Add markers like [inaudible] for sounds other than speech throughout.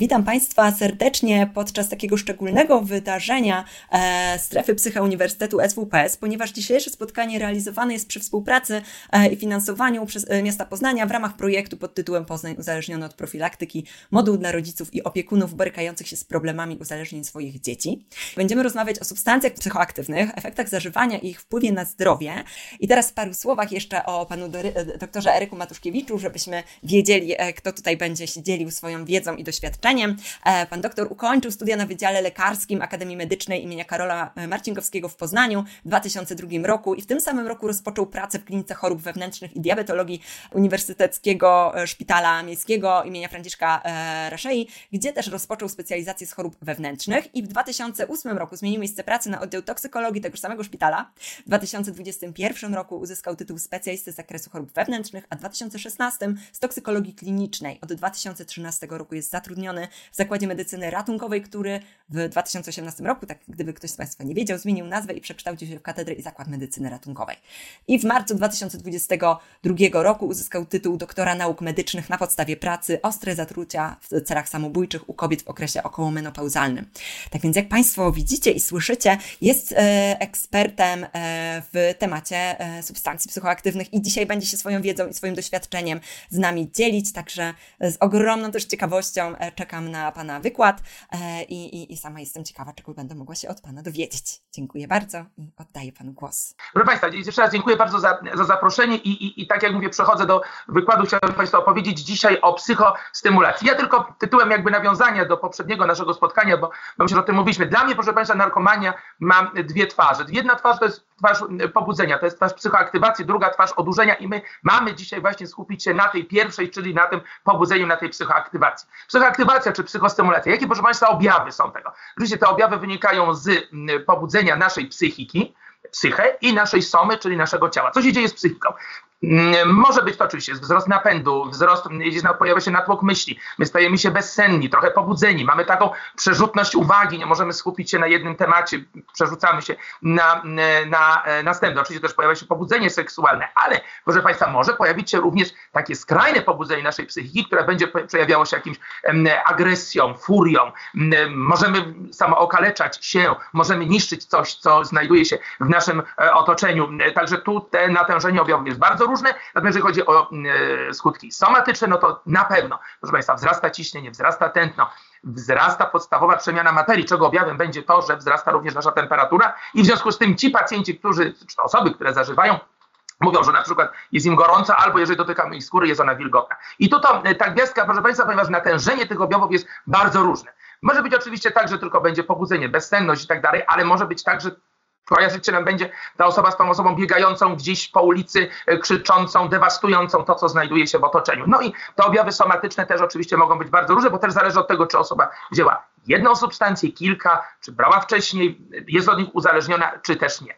Witam Państwa serdecznie podczas takiego szczególnego wydarzenia e, Strefy Psycha Uniwersytetu SWPS, ponieważ dzisiejsze spotkanie realizowane jest przy współpracy e, i finansowaniu przez e, miasta Poznania w ramach projektu pod tytułem Poznań uzależniony od profilaktyki, moduł dla rodziców i opiekunów borykających się z problemami uzależnień swoich dzieci. Będziemy rozmawiać o substancjach psychoaktywnych, efektach zażywania i ich wpływie na zdrowie. I teraz w paru słowach jeszcze o panu e, doktorze Eryku Matuszkiewiczu, żebyśmy wiedzieli, e, kto tutaj będzie się dzielił swoją wiedzą i doświadczeniem E, pan doktor ukończył studia na Wydziale Lekarskim Akademii Medycznej imienia Karola e, Marcinkowskiego w Poznaniu w 2002 roku i w tym samym roku rozpoczął pracę w Klinice Chorób Wewnętrznych i Diabetologii Uniwersyteckiego e, Szpitala Miejskiego imienia Franciszka Raszei, gdzie też rozpoczął specjalizację z chorób wewnętrznych i w 2008 roku zmienił miejsce pracy na oddział toksykologii tego samego szpitala. W 2021 roku uzyskał tytuł specjalisty z zakresu chorób wewnętrznych, a w 2016 z toksykologii klinicznej. Od 2013 roku jest zatrudniony w Zakładzie Medycyny Ratunkowej, który w 2018 roku, tak gdyby ktoś z Państwa nie wiedział, zmienił nazwę i przekształcił się w Katedrę i Zakład Medycyny Ratunkowej. I w marcu 2022 roku uzyskał tytuł doktora nauk medycznych na podstawie pracy Ostre zatrucia w celach samobójczych u kobiet w okresie okołomenopauzalnym. Tak więc jak Państwo widzicie i słyszycie, jest e, ekspertem e, w temacie e, substancji psychoaktywnych i dzisiaj będzie się swoją wiedzą i swoim doświadczeniem z nami dzielić, także z ogromną też ciekawością czekam czekam na Pana wykład e, i, i, i sama jestem ciekawa, czego będę mogła się od Pana dowiedzieć. Dziękuję bardzo i oddaję Panu głos. Proszę Państwa, jeszcze raz dziękuję bardzo za, za zaproszenie i, i, i tak jak mówię, przechodzę do wykładu. Chciałbym Państwu opowiedzieć dzisiaj o psychostymulacji. Ja tylko tytułem jakby nawiązania do poprzedniego naszego spotkania, bo, bo myślę, że o tym mówiliśmy. Dla mnie, proszę Państwa, narkomania ma dwie twarze. Jedna twarz to jest twarz pobudzenia, to jest twarz psychoaktywacji, druga twarz odurzenia i my mamy dzisiaj właśnie skupić się na tej pierwszej, czyli na tym pobudzeniu, na tej psychoaktywacji. Psychoaktywacja czy psychostymulacja, jakie proszę Państwa objawy są tego? Oczywiście te objawy wynikają z mm, pobudzenia naszej psychiki, psychę i naszej somy, czyli naszego ciała. Co się dzieje z psychiką? Mm, może być to oczywiście wzrost napędu, wzrost, pojawia się natłok myśli, my stajemy się bezsenni, trochę pobudzeni, mamy taką przerzutność uwagi, nie możemy skupić się na jednym temacie, przerzucamy się na, na następny. Oczywiście też pojawia się pobudzenie seksualne, ale proszę Państwa, może pojawić się również takie skrajne pobudzenie naszej psychiki, które będzie przejawiało się jakimś agresją, furią, możemy samo okaleczać się, możemy niszczyć coś, co znajduje się w naszym e, otoczeniu. Także tu te natężenie objawów jest bardzo różne, natomiast jeżeli chodzi o e, skutki somatyczne, no to na pewno, proszę Państwa, wzrasta ciśnienie, wzrasta tętno, wzrasta podstawowa przemiana materii, czego objawem będzie to, że wzrasta również nasza temperatura i w związku z tym ci pacjenci, którzy, czy osoby, które zażywają Mówią, że na przykład jest im gorąco, albo jeżeli dotykamy ich skóry, jest ona wilgotna. I tu to, e, ta gwiazdka, proszę Państwa, ponieważ natężenie tych objawów jest bardzo różne. Może być oczywiście tak, że tylko będzie pobudzenie, bezsenność i tak dalej, ale może być tak, że nam będzie ta osoba z tą osobą biegającą gdzieś po ulicy, e, krzyczącą, dewastującą to, co znajduje się w otoczeniu. No i te objawy somatyczne też oczywiście mogą być bardzo różne, bo też zależy od tego, czy osoba wzięła jedną substancję, kilka, czy brała wcześniej, jest od nich uzależniona, czy też nie.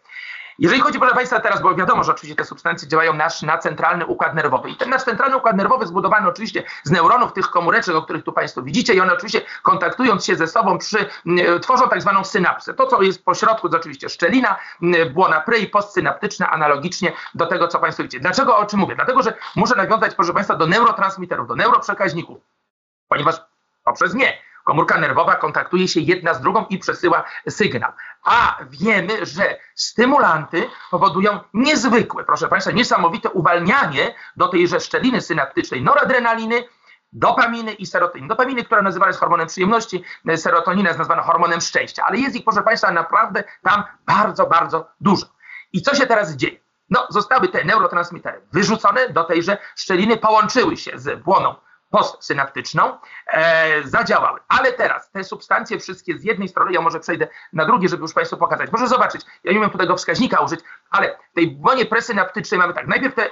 Jeżeli chodzi, proszę Państwa, teraz, bo wiadomo, że oczywiście te substancje działają nasz, na centralny układ nerwowy. I ten nasz centralny układ nerwowy zbudowany oczywiście z neuronów, tych komóreczek, o których tu Państwo widzicie, i one oczywiście kontaktując się ze sobą przy, tworzą tak zwaną synapsę. To, co jest po środku, to oczywiście szczelina, błona prei postsynaptyczna, analogicznie do tego, co Państwo widzicie. Dlaczego o czym mówię? Dlatego, że muszę nawiązać, proszę Państwa, do neurotransmiterów, do neuroprzekaźników, ponieważ poprzez nie komórka nerwowa kontaktuje się jedna z drugą i przesyła sygnał. A wiemy, że stymulanty powodują niezwykłe, proszę Państwa, niesamowite uwalnianie do tejże szczeliny synaptycznej noradrenaliny, dopaminy i serotoniny. Dopaminy, która nazywana jest hormonem przyjemności, serotonina jest nazwana hormonem szczęścia, ale jest ich, proszę Państwa, naprawdę tam bardzo, bardzo dużo. I co się teraz dzieje? No, zostały te neurotransmitery wyrzucone do tejże szczeliny, połączyły się z błoną postsynaptyczną, e, zadziałały. Ale teraz te substancje wszystkie z jednej strony, ja może przejdę na drugie, żeby już Państwu pokazać. Proszę zobaczyć, ja nie umiem tego wskaźnika użyć, ale w tej błonie presynaptycznej mamy tak, najpierw te y,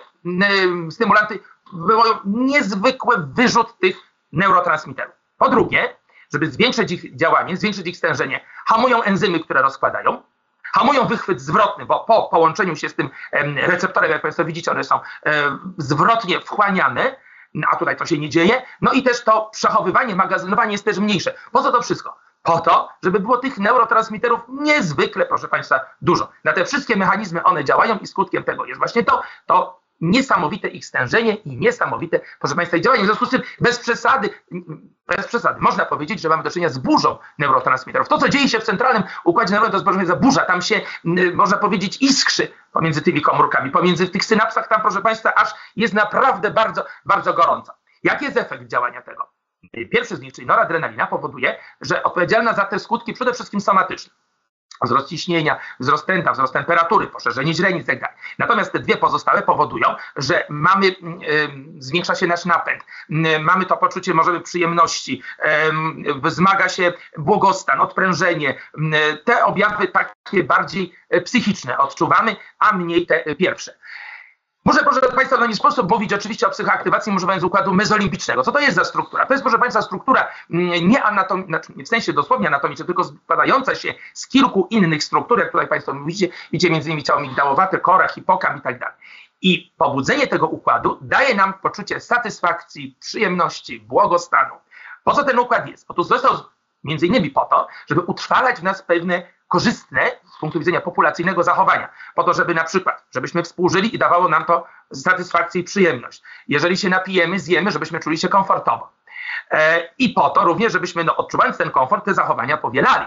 stymulanty wywołują niezwykły wyrzut tych neurotransmiterów. Po drugie, żeby zwiększyć ich działanie, zwiększyć ich stężenie, hamują enzymy, które rozkładają, hamują wychwyt zwrotny, bo po połączeniu się z tym receptorem, jak Państwo widzicie, one są e, zwrotnie wchłaniane, a tutaj to się nie dzieje. No i też to przechowywanie, magazynowanie jest też mniejsze. Po co to wszystko? Po to, żeby było tych neurotransmiterów niezwykle, proszę Państwa, dużo. Na te wszystkie mechanizmy one działają i skutkiem tego jest właśnie to, to niesamowite ich stężenie i niesamowite, proszę Państwa, działanie. W związku z tym bez przesady, bez przesady, można powiedzieć, że mamy do czynienia z burzą neurotransmiterów. To, co dzieje się w centralnym układzie nerwowym, to jest burza. Tam się, można powiedzieć, iskrzy pomiędzy tymi komórkami, pomiędzy tych synapsach, tam, proszę Państwa, aż jest naprawdę bardzo, bardzo gorąco. Jaki jest efekt działania tego? Pierwszy z nich, czyli noradrenalina, powoduje, że odpowiedzialna za te skutki przede wszystkim somatyczne wzrost ciśnienia, wzrost tętna, wzrost temperatury, poszerzenie źrenic itd. Tak Natomiast te dwie pozostałe powodują, że mamy, y, zwiększa się nasz napęd, y, mamy to poczucie możemy przyjemności, y, wzmaga się błogostan, odprężenie. Te objawy takie bardziej psychiczne odczuwamy, a mniej te pierwsze. Muszę, proszę Państwa, no nie sposób mówić oczywiście o psychoaktywacji używając układu mezolimbicznego. Co to jest za struktura? To jest, proszę Państwa, struktura mm, nie anatomiczna, znaczy w sensie dosłownie anatomiczna, tylko składająca się z kilku innych struktur, jak tutaj Państwo widzicie, widzicie między innymi ciało migdałowaty, kora, hipokam i tak dalej. I pobudzenie tego układu daje nam poczucie satysfakcji, przyjemności, błogostanu. Po co ten układ jest? Otóż został między innymi po to, żeby utrwalać w nas pewne korzystne z punktu widzenia populacyjnego zachowania, po to, żeby na przykład, żebyśmy współżyli i dawało nam to satysfakcję i przyjemność. Jeżeli się napijemy, zjemy, żebyśmy czuli się komfortowo. E, I po to również, żebyśmy no, odczuwając ten komfort, te zachowania powielali.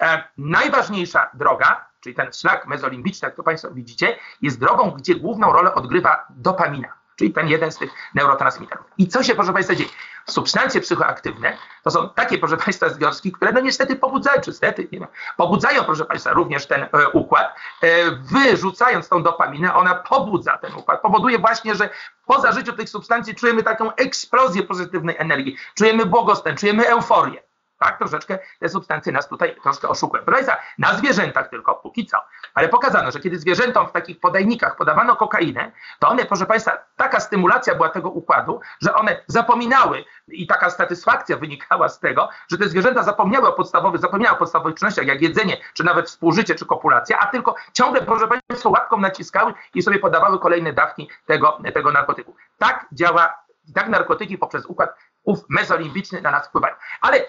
E, najważniejsza droga, czyli ten szlak mezolimbiczny, jak to Państwo widzicie, jest drogą, gdzie główną rolę odgrywa dopamina czyli ten jeden z tych neurotransmiterów. I co się, proszę Państwa, dzieje? Substancje psychoaktywne to są takie, proszę Państwa, związki, które no niestety pobudzają, czy stety, nie pobudzają, proszę Państwa, również ten e, układ. E, wyrzucając tą dopaminę, ona pobudza ten układ. Powoduje właśnie, że po zażyciu tych substancji czujemy taką eksplozję pozytywnej energii, czujemy błogostan, czujemy euforię tak, troszeczkę te substancje nas tutaj troszkę oszukują. Proszę Państwa, na zwierzętach tylko, póki co, ale pokazano, że kiedy zwierzętom w takich podajnikach podawano kokainę, to one, proszę Państwa, taka stymulacja była tego układu, że one zapominały i taka satysfakcja wynikała z tego, że te zwierzęta zapomniały o podstawowych, zapomniały o podstawowych czynnościach, jak jedzenie, czy nawet współżycie, czy kopulacja, a tylko ciągle, proszę Państwa, łapką naciskały i sobie podawały kolejne dawki tego, tego narkotyku. Tak działa, tak narkotyki poprzez układ ów mezolimbiczny na nas wpływają. Ale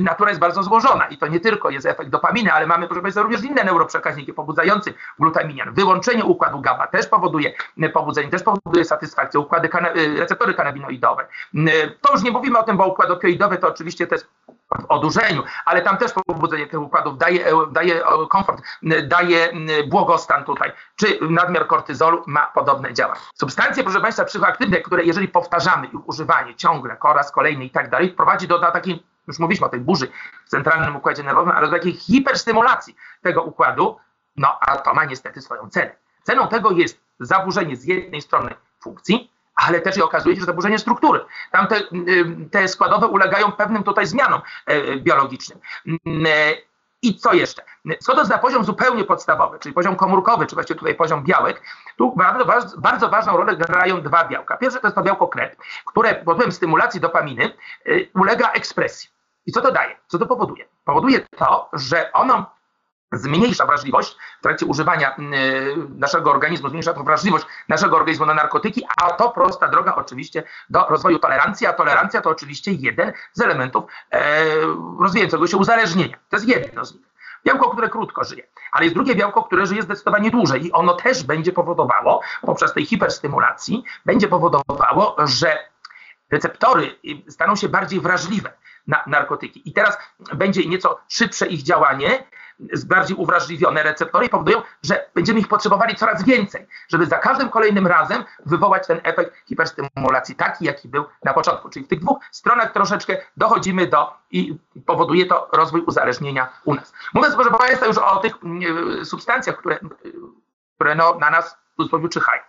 natura jest bardzo złożona i to nie tylko jest efekt dopaminy, ale mamy, proszę Państwa, również inne neuroprzekaźniki pobudzające glutaminian. Wyłączenie układu GABA też powoduje pobudzenie, też powoduje satysfakcję, układy kana y, receptory kanabinoidowe. Y, to już nie mówimy o tym, bo układ opioidowy to oczywiście jest w odurzeniu, ale tam też pobudzenie tych układów daje, daje komfort, daje błogostan tutaj. Czy nadmiar kortyzolu ma podobne działanie. Substancje, proszę Państwa, psychoaktywne, które jeżeli powtarzamy ich używanie ciągle, kolejny i tak dalej, prowadzi do, do takiej, już mówiliśmy o tej burzy w centralnym układzie nerwowym, ale do takiej hiperstymulacji tego układu, no a to ma niestety swoją cenę. Ceną tego jest zaburzenie z jednej strony funkcji, ale też i okazuje się, że zaburzenie struktury. Tam te, te składowe ulegają pewnym tutaj zmianom e, biologicznym. I co jeszcze? Co to za poziom zupełnie podstawowy, czyli poziom komórkowy, czy właściwie tutaj poziom białek, tu bardzo, bardzo ważną rolę grają dwa białka. Pierwsze to jest to białko KREP, które pod wpływem stymulacji dopaminy e, ulega ekspresji. I co to daje? Co to powoduje? Powoduje to, że ono zmniejsza wrażliwość w trakcie używania y, naszego organizmu, zmniejsza to wrażliwość naszego organizmu na narkotyki, a to prosta droga oczywiście do rozwoju tolerancji, a tolerancja to oczywiście jeden z elementów e, rozwijającego się uzależnienia. To jest jedno z nich. Białko, które krótko żyje, ale jest drugie białko, które żyje zdecydowanie dłużej i ono też będzie powodowało, poprzez tej hiperstymulacji, będzie powodowało, że receptory staną się bardziej wrażliwe na narkotyki. I teraz będzie nieco szybsze ich działanie, bardziej uwrażliwione receptory i powodują, że będziemy ich potrzebowali coraz więcej, żeby za każdym kolejnym razem wywołać ten efekt hiperstymulacji, taki jaki był na początku. Czyli w tych dwóch stronach troszeczkę dochodzimy do i powoduje to rozwój uzależnienia u nas. Mówiąc, proszę Państwa, już o tych mm, substancjach, które, które no, na nas w cudzysłowie czyhają.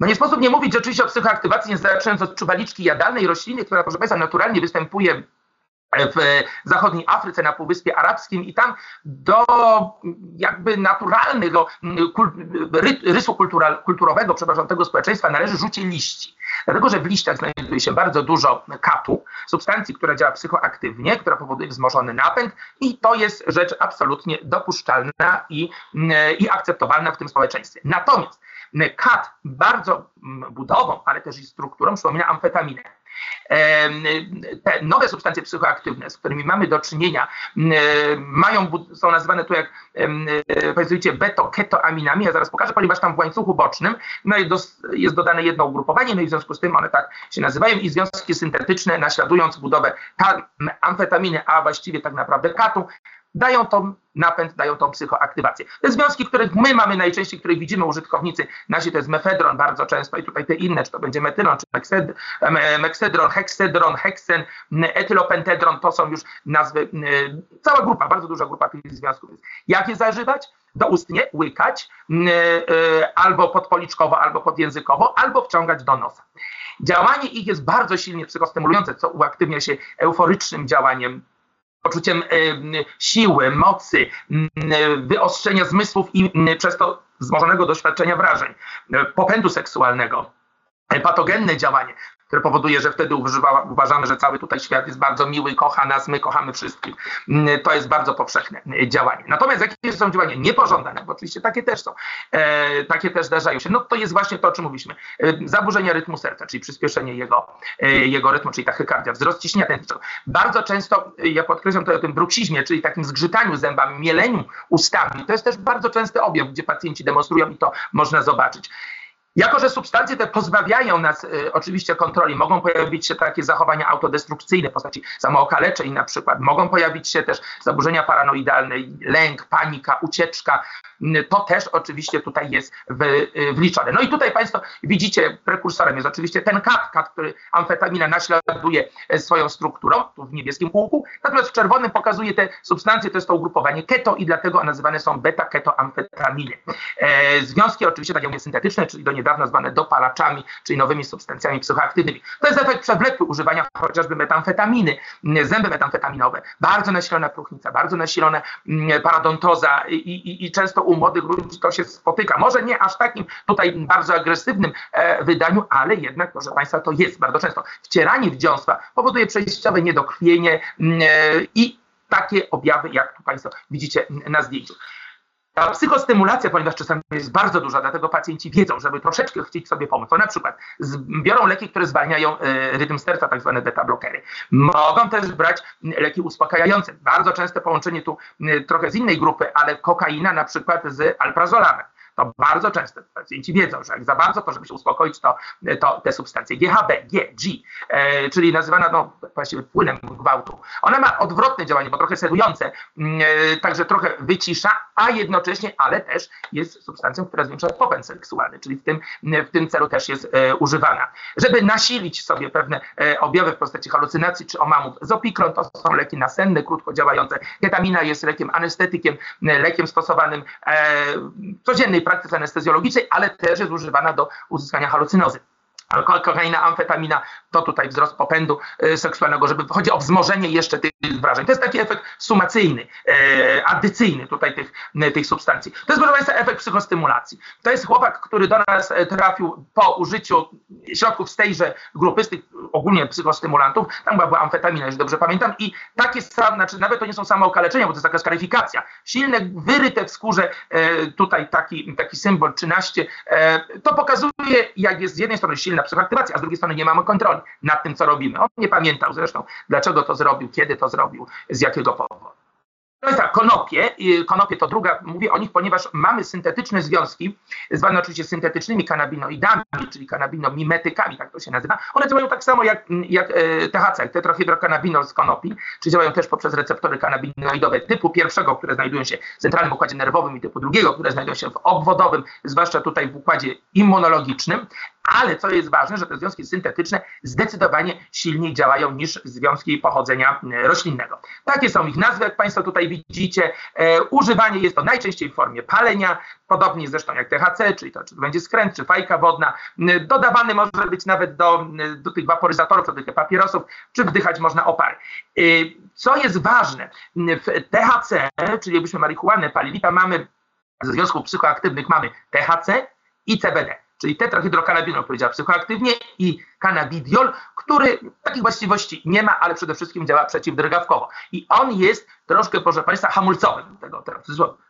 No nie sposób nie mówić oczywiście o psychoaktywacji, nie zaczynając od czuwaliczki jadalnej rośliny, która, proszę Państwa, naturalnie występuje w zachodniej Afryce, na Półwyspie Arabskim i tam do jakby naturalnego rysu kulturowego, przepraszam, tego społeczeństwa należy rzucie liści. Dlatego, że w liściach znajduje się bardzo dużo katu, substancji, która działa psychoaktywnie, która powoduje wzmożony napęd i to jest rzecz absolutnie dopuszczalna i, i akceptowalna w tym społeczeństwie. Natomiast Kat bardzo budową, ale też i strukturą przypomina amfetaminę. Te nowe substancje psychoaktywne, z którymi mamy do czynienia, mają, są nazywane tu jak powiedzcie beto-ketoaminami. Ja zaraz pokażę, ponieważ tam w łańcuchu bocznym no jest dodane jedno ugrupowanie, no i w związku z tym one tak się nazywają i związki syntetyczne naśladując budowę amfetaminy, a właściwie tak naprawdę katu, dają tą napęd, dają tą psychoaktywację. Te związki, których my mamy najczęściej, których widzimy użytkownicy nasi, to jest mefedron bardzo często i tutaj te inne, czy to będzie metylon, czy meksedron, heksedron, heksen, etylopentedron, to są już nazwy, cała grupa, bardzo duża grupa tych związków. Jak je zażywać? Doustnie, łykać, albo podpoliczkowo, albo podjęzykowo, albo wciągać do nosa. Działanie ich jest bardzo silnie psychostymulujące, co uaktywnia się euforycznym działaniem poczuciem siły, mocy, wyostrzenia zmysłów i przez to wzmożonego doświadczenia wrażeń, popędu seksualnego, patogenne działanie które powoduje, że wtedy uważamy, że cały tutaj świat jest bardzo miły, kocha nas, my kochamy wszystkich. Mm, to jest bardzo powszechne e, działanie. Natomiast jakie są działania niepożądane, bo oczywiście takie też są, e, takie też zdarzają się, no to jest właśnie to, o czym mówiliśmy. E, zaburzenia rytmu serca, czyli przyspieszenie jego, e, jego rytmu, czyli tachykardia, wzrost ciśnienia tętniczego. Bardzo często, e, ja podkreślam to o tym bruksizmie, czyli takim zgrzytaniu zębami, mieleniu ustami. To jest też bardzo częsty objaw, gdzie pacjenci demonstrują i to można zobaczyć. Jako, że substancje te pozbawiają nas y, oczywiście kontroli, mogą pojawić się takie zachowania autodestrukcyjne w postaci samookaleczeń na przykład, mogą pojawić się też zaburzenia paranoidalne, lęk, panika, ucieczka, y, to też oczywiście tutaj jest w, y, wliczone. No i tutaj Państwo widzicie, prekursorem jest oczywiście ten kat, kat, który amfetamina naśladuje e, swoją strukturą, tu w niebieskim kółku, natomiast w czerwonym pokazuje te substancje, to jest to ugrupowanie keto i dlatego nazywane są beta-ketoamfetaminy. E, związki oczywiście, tak jak mówię, syntetyczne, czyli do nie niedawno zwane dopalaczami, czyli nowymi substancjami psychoaktywnymi. To jest efekt przewlekły używania chociażby metamfetaminy, zęby metamfetaminowe, bardzo nasilona próchnica, bardzo nasilona mm, paradontoza i, i, i często u młodych ludzi to się spotyka. Może nie aż takim tutaj bardzo agresywnym e, wydaniu, ale jednak, proszę Państwa, to jest bardzo często. Wcieranie w dziąsła powoduje przejściowe niedokrwienie mm, e, i takie objawy, jak tu Państwo widzicie na zdjęciu. Ta psychostymulacja, ponieważ czasami jest bardzo duża, dlatego pacjenci wiedzą, żeby troszeczkę chcieć sobie pomóc. To na przykład biorą leki, które zwalniają e, rytm serca, tak zwane beta-blokery. Mogą też brać leki uspokajające. Bardzo częste połączenie tu trochę z innej grupy, ale kokaina na przykład z alprazolamem to bardzo często pacjenci wiedzą, że jak za bardzo, to żeby się uspokoić, to, to te substancje GHB, G, G, e, czyli nazywana no, właściwie płynem gwałtu, ona ma odwrotne działanie, bo trochę sedujące, mm, e, także trochę wycisza, a jednocześnie, ale też jest substancją, która zwiększa popęd seksualny, czyli w tym, w tym celu też jest e, używana. Żeby nasilić sobie pewne e, objawy w postaci halucynacji czy omamów, zopikron to są leki nasenne, krótko działające, ketamina jest lekiem anestetykiem, lekiem stosowanym e, w codziennej praktyce anestezjologicznej, ale też jest używana do uzyskania halucynozy kokaina, amfetamina, to tutaj wzrost popędu y, seksualnego, żeby chodzi o wzmożenie jeszcze tych wrażeń. To jest taki efekt sumacyjny, e, addycyjny tutaj tych, tych substancji. To jest, proszę Państwa, efekt psychostymulacji. To jest chłopak, który do nas e, trafił po użyciu środków z tejże grupy, z tych ogólnie psychostymulantów, tam była, była amfetamina, jeśli dobrze pamiętam, i takie same, znaczy nawet to nie są same okaleczenia, bo to jest taka skaryfikacja. Silne, wyryte w skórze, e, tutaj taki, taki symbol 13, to pokazuje, jak jest z jednej strony silna psychoaktywacja, a z drugiej strony nie mamy kontroli nad tym, co robimy. On nie pamiętał zresztą, dlaczego to zrobił, kiedy to zrobił, z jakiego powodu. To jest tak, konopie, konopie to druga, mówię o nich, ponieważ mamy syntetyczne związki, zwane oczywiście syntetycznymi kanabinoidami, czyli kanabinomimetykami, tak to się nazywa. One działają tak samo jak, jak e, THC, tetrahydrokanabinol z konopi, czyli działają też poprzez receptory kanabinoidowe typu pierwszego, które znajdują się w centralnym układzie nerwowym i typu drugiego, które znajdują się w obwodowym, zwłaszcza tutaj w układzie immunologicznym. Ale co jest ważne, że te związki syntetyczne zdecydowanie silniej działają niż związki pochodzenia e, roślinnego. Takie są ich nazwy, jak Państwo tutaj widzicie. E, używanie jest to najczęściej w formie palenia, podobnie zresztą jak THC, czyli to, czy to będzie skręt, czy fajka wodna. E, dodawany może być nawet do, e, do tych waporyzatorów, do tych papierosów, czy wdychać można opary. E, co jest ważne, w THC, czyli jakbyśmy marihuanę palili, tam mamy ze związków psychoaktywnych mamy THC i CBD czyli tetrahydrokanabinol, powiedziała psychoaktywnie, i cannabidiol, który takich właściwości nie ma, ale przede wszystkim działa przeciwdrgawkowo. I on jest troszkę, proszę Państwa, hamulcowym tego,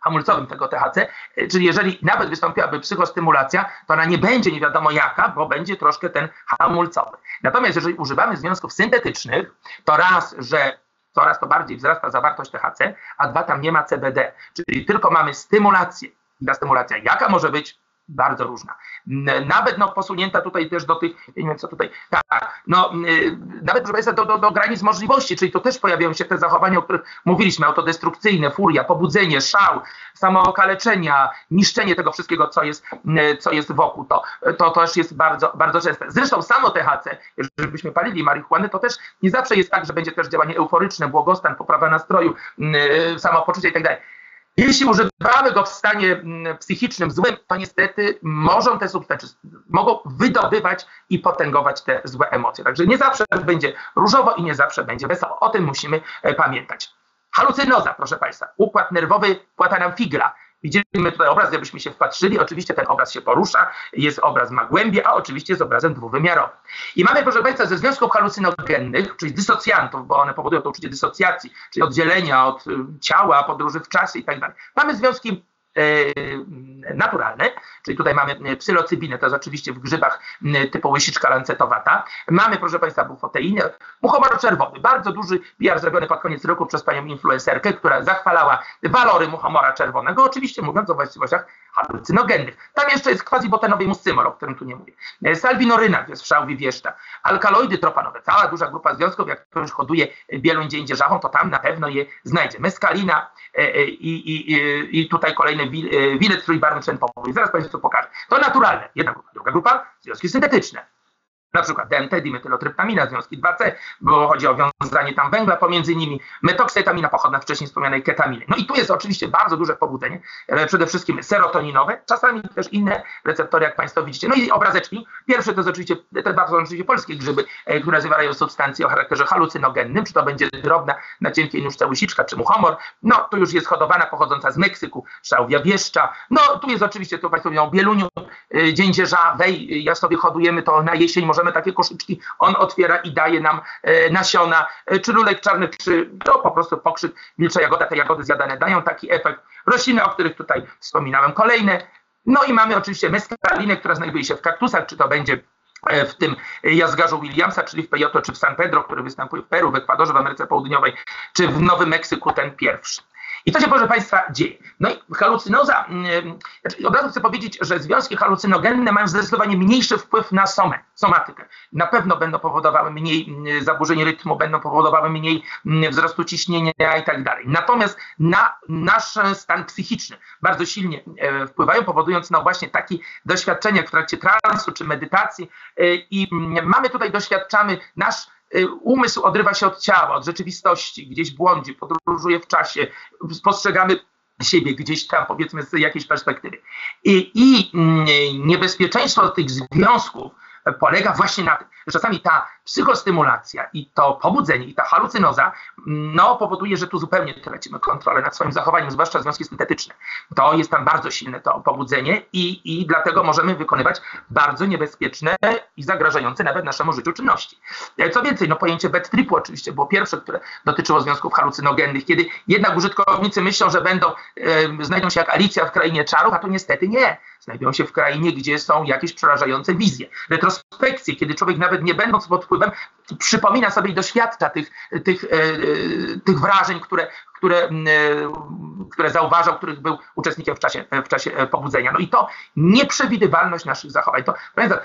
hamulcowym tego THC, czyli jeżeli nawet wystąpiłaby psychostymulacja, to ona nie będzie nie wiadomo jaka, bo będzie troszkę ten hamulcowy. Natomiast jeżeli używamy związków syntetycznych, to raz, że coraz to bardziej wzrasta zawartość THC, a dwa, tam nie ma CBD, czyli tylko mamy stymulację. Ta stymulacja jaka może być? Bardzo różna. Nawet no, posunięta tutaj też do tych, nie wiem co tutaj, tak, no, nawet proszę Państwa, do, do, do granic możliwości, czyli to też pojawiają się te zachowania, o których mówiliśmy, autodestrukcyjne, furia, pobudzenie, szał, samookaleczenia, niszczenie tego wszystkiego, co jest, co jest wokół, to, to też jest bardzo, bardzo częste. Zresztą samo THC, jeżeli byśmy palili marihuanę, to też nie zawsze jest tak, że będzie też działanie euforyczne, błogostan, poprawa nastroju, samopoczucia i tak. Jeśli używamy go w stanie mm, psychicznym złym, to niestety mogą te substancje, mogą wydobywać i potęgować te złe emocje. Także nie zawsze będzie różowo i nie zawsze będzie wesoło. O tym musimy e, pamiętać. Halucynoza, proszę Państwa. Układ nerwowy płata nam figra. Widzimy tutaj obraz, jakbyśmy się wpatrzyli. Oczywiście ten obraz się porusza, jest obraz ma głębie, a oczywiście jest obrazem dwuwymiarowym. I mamy, proszę Państwa, ze związków halucynogennych, czyli dysocjantów, bo one powodują to uczucie dysocjacji, czyli oddzielenia od y, ciała, podróży w czasie i tak dalej. Mamy związki E, naturalne, czyli tutaj mamy e, psylocybinę, to jest oczywiście w grzybach typu łysiczka lancetowata. Mamy, proszę Państwa, bufoteinę, muchomor czerwony, bardzo duży PR zrobiony pod koniec roku przez panią influencerkę, która zachwalała walory muchomora czerwonego, oczywiście mówiąc o właściwościach halucynogennych. Tam jeszcze jest quasi-botenowy muscymol, o którym tu nie mówię. E, salwinoryna jest w wieszcza. Alkaloidy tropanowe, cała duża grupa związków, jak ktoś hoduje bieluń gdzie indziej żachą, to tam na pewno je znajdzie. Meskalina i, i, i tutaj kolejne wilet trójbarwny tlenkowy. Zaraz Państwu pokażę. To naturalne. Jedna grupa. Druga grupa, związki syntetyczne na przykład DMT, dimetylotryptamina, związki 2C, bo chodzi o wiązanie tam węgla pomiędzy nimi, metoksetamina pochodna wcześniej wspomnianej ketaminy. No i tu jest oczywiście bardzo duże pobudzenie, e, przede wszystkim serotoninowe, czasami też inne receptory, jak Państwo widzicie. No i obrazeczki. Pierwsze to jest oczywiście, te bardzo oczywiście polskie grzyby, e, które zawierają substancje o charakterze halucynogennym, czy to będzie drobna na cienkiej nóżce łysiczka, czy muchomor. No tu już jest hodowana, pochodząca z Meksyku, szałwia wieszcza. No tu jest oczywiście, tu Państwo mówią, bieluniu, e, dziędzierza, wej, ja sobie hodujemy to na jesień, możemy takie koszyczki, on otwiera i daje nam e, nasiona, e, czy lulek czarny, czy to po prostu pokrzyk, wilcza jagoda, te jagody zjadane dają taki efekt. Rośliny, o których tutaj wspominałem, kolejne. No i mamy oczywiście meskalinę, która znajduje się w kaktusach, czy to będzie e, w tym jazgarzu Williamsa, czyli w Peyoto, czy w San Pedro, który występuje w Peru, w Ekwadorze, w Ameryce Południowej, czy w Nowym Meksyku, ten pierwszy. I to się, proszę Państwa, dzieje. No i halucynoza, znaczy od razu chcę powiedzieć, że związki halucynogenne mają zdecydowanie mniejszy wpływ na somę, somatykę. Na pewno będą powodowały mniej mm, zaburzeń rytmu, będą powodowały mniej mm, wzrostu ciśnienia i tak dalej. Natomiast na nasz stan psychiczny bardzo silnie e, wpływają, powodując no właśnie takie doświadczenia w trakcie transu czy medytacji e, i mamy tutaj, doświadczamy nasz umysł odrywa się od ciała, od rzeczywistości, gdzieś błądzi, podróżuje w czasie, spostrzegamy siebie gdzieś tam, powiedzmy, z jakiejś perspektywy. I, i mm, niebezpieczeństwo tych związków polega właśnie na tym, że czasami ta psychostymulacja i to pobudzenie i ta halucynoza no, powoduje, że tu zupełnie tracimy kontrolę nad swoim zachowaniem, zwłaszcza związki syntetyczne. To jest tam bardzo silne to pobudzenie i, i dlatego możemy wykonywać bardzo niebezpieczne i zagrażające nawet naszemu życiu czynności. Co więcej, no pojęcie bad tripu oczywiście było pierwsze, które dotyczyło związków halucynogennych, kiedy jednak użytkownicy myślą, że będą, e, znajdą się jak Alicja w krainie czarów, a to niestety nie. Znajdują się w krainie, gdzie są jakieś przerażające wizje. Retrospekcje, kiedy człowiek nawet nie będąc pod wpływem, przypomina sobie i doświadcza tych, tych, e, tych wrażeń, które, które, e, które zauważał, których był uczestnikiem w czasie, w czasie pobudzenia. No i to nieprzewidywalność naszych zachowań. To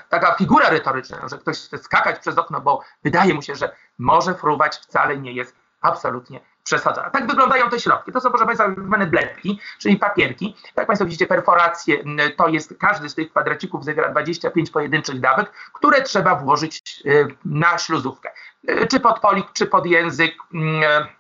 taka figura retoryczna, że ktoś chce skakać przez okno, bo wydaje mu się, że może fruwać, wcale nie jest absolutnie przesadzona. Tak wyglądają te środki. To są, proszę Państwa, zwane bledki, czyli papierki. Jak Państwo widzicie, perforacje to jest, każdy z tych kwadracików zawiera 25 pojedynczych dawek, które trzeba włożyć y, na śluzówkę. Y, czy pod polik, czy pod język.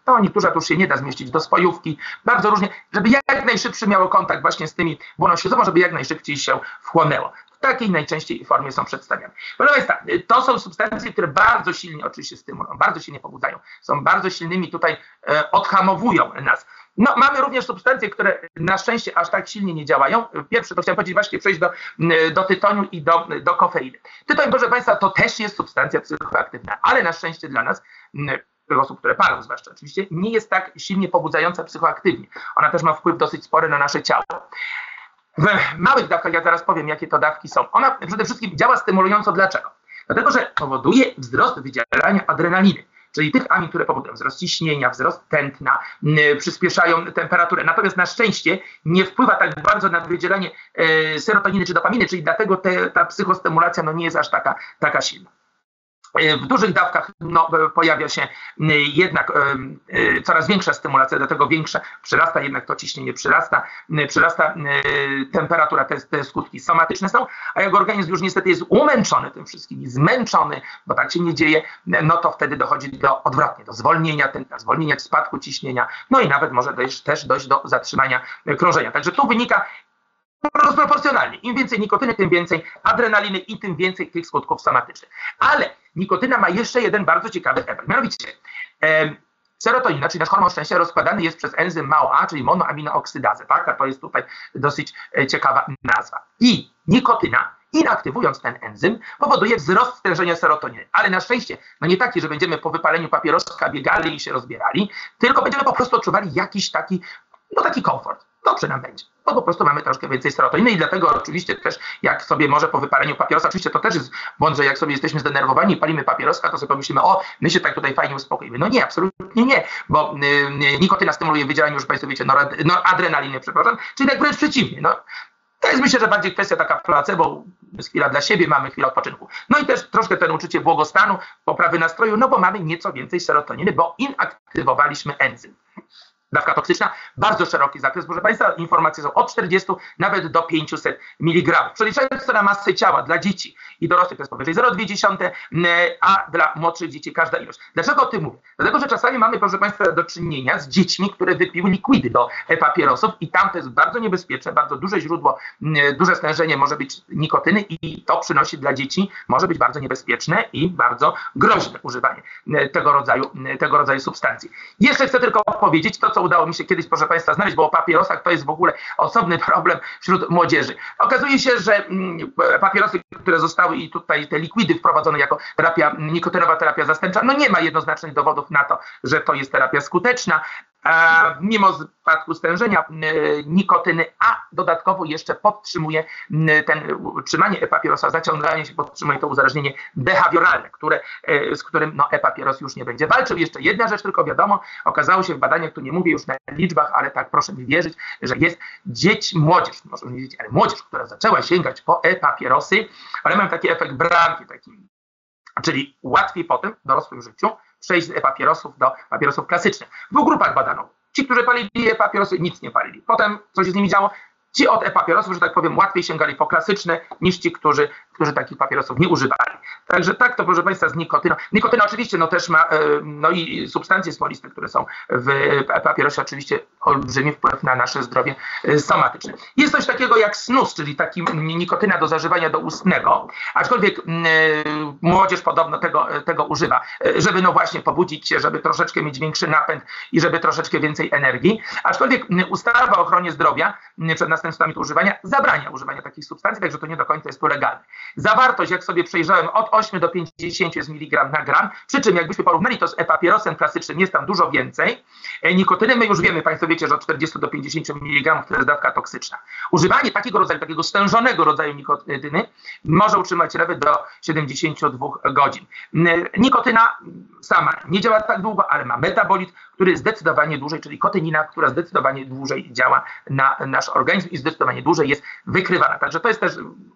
To niektórzy już się nie da zmieścić do spojówki. Bardzo różnie, żeby jak najszybszy miało kontakt właśnie z tymi błoną śluzową, żeby jak najszybciej się wchłonęło takiej najczęściej formie są przedstawiane. Proszę Państwa, to są substancje, które bardzo silnie oczywiście stymulują, bardzo silnie pobudzają, są bardzo silnymi tutaj, e, odhamowują nas. No, mamy również substancje, które na szczęście aż tak silnie nie działają. Pierwsze to chciałem powiedzieć właśnie przejść do, do tytoniu i do, do kofeiny. Tytoń, proszę Państwa, to też jest substancja psychoaktywna, ale na szczęście dla nas osób, które palą zwłaszcza oczywiście, nie jest tak silnie pobudzająca psychoaktywnie. Ona też ma wpływ dosyć spory na nasze ciało. W małych dawkach, ja zaraz powiem, jakie to dawki są. Ona przede wszystkim działa stymulująco. Dlaczego? Dlatego, że powoduje wzrost wydzielania adrenaliny czyli tych amin, które powodują wzrost ciśnienia, wzrost tętna, przyspieszają temperaturę. Natomiast na szczęście nie wpływa tak bardzo na wydzielanie e, serotoniny czy dopaminy, czyli dlatego te, ta psychostymulacja no, nie jest aż taka, taka silna. E, w dużych dawkach no, e, pojawia się jednak e, coraz większa stymulacja, dlatego większe przyrasta jednak to ciśnienie, przyrasta, przyrasta temperatura, te, te skutki somatyczne są, a jak organizm już niestety jest umęczony tym wszystkim, zmęczony, bo tak się nie dzieje, no to wtedy dochodzi do odwrotnie, do zwolnienia tętna, zwolnienia spadku ciśnienia, no i nawet może dojść, też dojść do zatrzymania krążenia. Także tu wynika rozproporcjonalnie. Im więcej nikotyny, tym więcej adrenaliny i tym więcej tych skutków somatycznych. Ale nikotyna ma jeszcze jeden bardzo ciekawy efekt. Mianowicie e, serotonina, czyli nasz hormon szczęścia rozkładany jest przez enzym MAOA, czyli monoaminooksydazę, tak? A to jest tutaj dosyć e, ciekawa nazwa. I nikotyna inaktywując ten enzym, powoduje wzrost stężenia serotoniny. Ale na szczęście, no nie taki, że będziemy po wypaleniu papieroska biegali i się rozbierali, tylko będziemy po prostu odczuwali jakiś taki, no taki komfort. Dobrze nam będzie bo po prostu mamy troszkę więcej serotoniny i dlatego oczywiście też jak sobie może po wypaleniu papierosa, oczywiście to też jest błąd, że jak sobie jesteśmy zdenerwowani i palimy papieroska, to sobie pomyślimy, o, my się tak tutaj fajnie uspokoimy. No nie, absolutnie nie, bo y, y, nikotyna stymuluje wydzielanie, już Państwo wiecie, norad, no, adrenaliny, przepraszam, czyli tak wręcz przeciwnie. No, to jest myślę, że bardziej kwestia taka placebo, jest chwila dla siebie, mamy chwilę odpoczynku. No i też troszkę ten uczucie błogostanu, poprawy nastroju, no bo mamy nieco więcej serotoniny, bo inaktywowaliśmy enzym dawka toksyczna, bardzo szeroki zakres. Proszę Państwa, informacje są od 40 nawet do 500 mg. Przeliczając to na masę ciała dla dzieci i dorosłych to jest powyżej 0,2, a dla młodszych dzieci każda ilość. Dlaczego o tym mówię? Dlatego, że czasami mamy, proszę Państwa, do czynienia z dziećmi, które wypiły likwidy do papierosów i tam to jest bardzo niebezpieczne, bardzo duże źródło, duże stężenie może być nikotyny i to przynosi dla dzieci, może być bardzo niebezpieczne i bardzo groźne używanie tego rodzaju, tego rodzaju substancji. Jeszcze chcę tylko powiedzieć to, co co udało mi się kiedyś, proszę Państwa, znaleźć, bo o papierosach to jest w ogóle osobny [laughs] problem wśród młodzieży. Okazuje się, że mm, papierosy, które zostały i tutaj te likwidy wprowadzone jako terapia, nikotynowa terapia zastępcza, no nie ma jednoznacznych dowodów na to, że to jest terapia skuteczna mimo spadku stężenia nikotyny, a dodatkowo jeszcze podtrzymuje ten utrzymanie e-papierosa, zaciąganie się podtrzymuje to uzależnienie behawioralne, które, e, z którym no, e-papieros już nie będzie walczył. Jeszcze jedna rzecz tylko wiadomo, okazało się w badaniach, tu nie mówię już na liczbach, ale tak proszę mi wierzyć, że jest dzieć, młodzież, może nie dzieci, ale młodzież, która zaczęła sięgać po e-papierosy, ale mam taki efekt bramki, taki, czyli łatwiej potem w dorosłym życiu przejść z papierosów do papierosów klasycznych. W dwóch grupach badano. Ci, którzy palili papierosy, nic nie palili. Potem, co się z nimi działo? Ci od e-papierosów, że tak powiem, łatwiej sięgali po klasyczne niż ci, którzy, którzy takich papierosów nie używali. Także tak to, proszę Państwa, z nikotyną. Nikotyna oczywiście no, też ma, e, no i substancje smoliste, które są w papierosie, oczywiście olbrzymi wpływ na nasze zdrowie e, somatyczne. Jest coś takiego jak snus, czyli taki nikotyna do zażywania do ustnego, aczkolwiek e, młodzież podobno tego, tego używa, żeby no właśnie pobudzić się, żeby troszeczkę mieć większy napęd i żeby troszeczkę więcej energii. Aczkolwiek ustawa o ochronie zdrowia przed następstwami używania zabrania używania takich substancji, także to nie do końca jest tu legalne. Zawartość, jak sobie przejrzałem, od 8 do 50 jest miligram na gram, przy czym jakbyśmy porównali to z e-papierosem klasycznym, jest tam dużo więcej. E, nikotyny my już wiemy, Państwo wiecie, że od 40 do 50 mg to jest dawka toksyczna. Używanie takiego rodzaju, takiego stężonego rodzaju nikotyny może utrzymać nawet do 72 godzin. Nikotyna sama nie działa tak długo, ale ma metabolit, który zdecydowanie dłużej, czyli kotynina, która zdecydowanie dłużej działa na nasz organizm i zdecydowanie dłużej jest wykrywana. Także to jest też,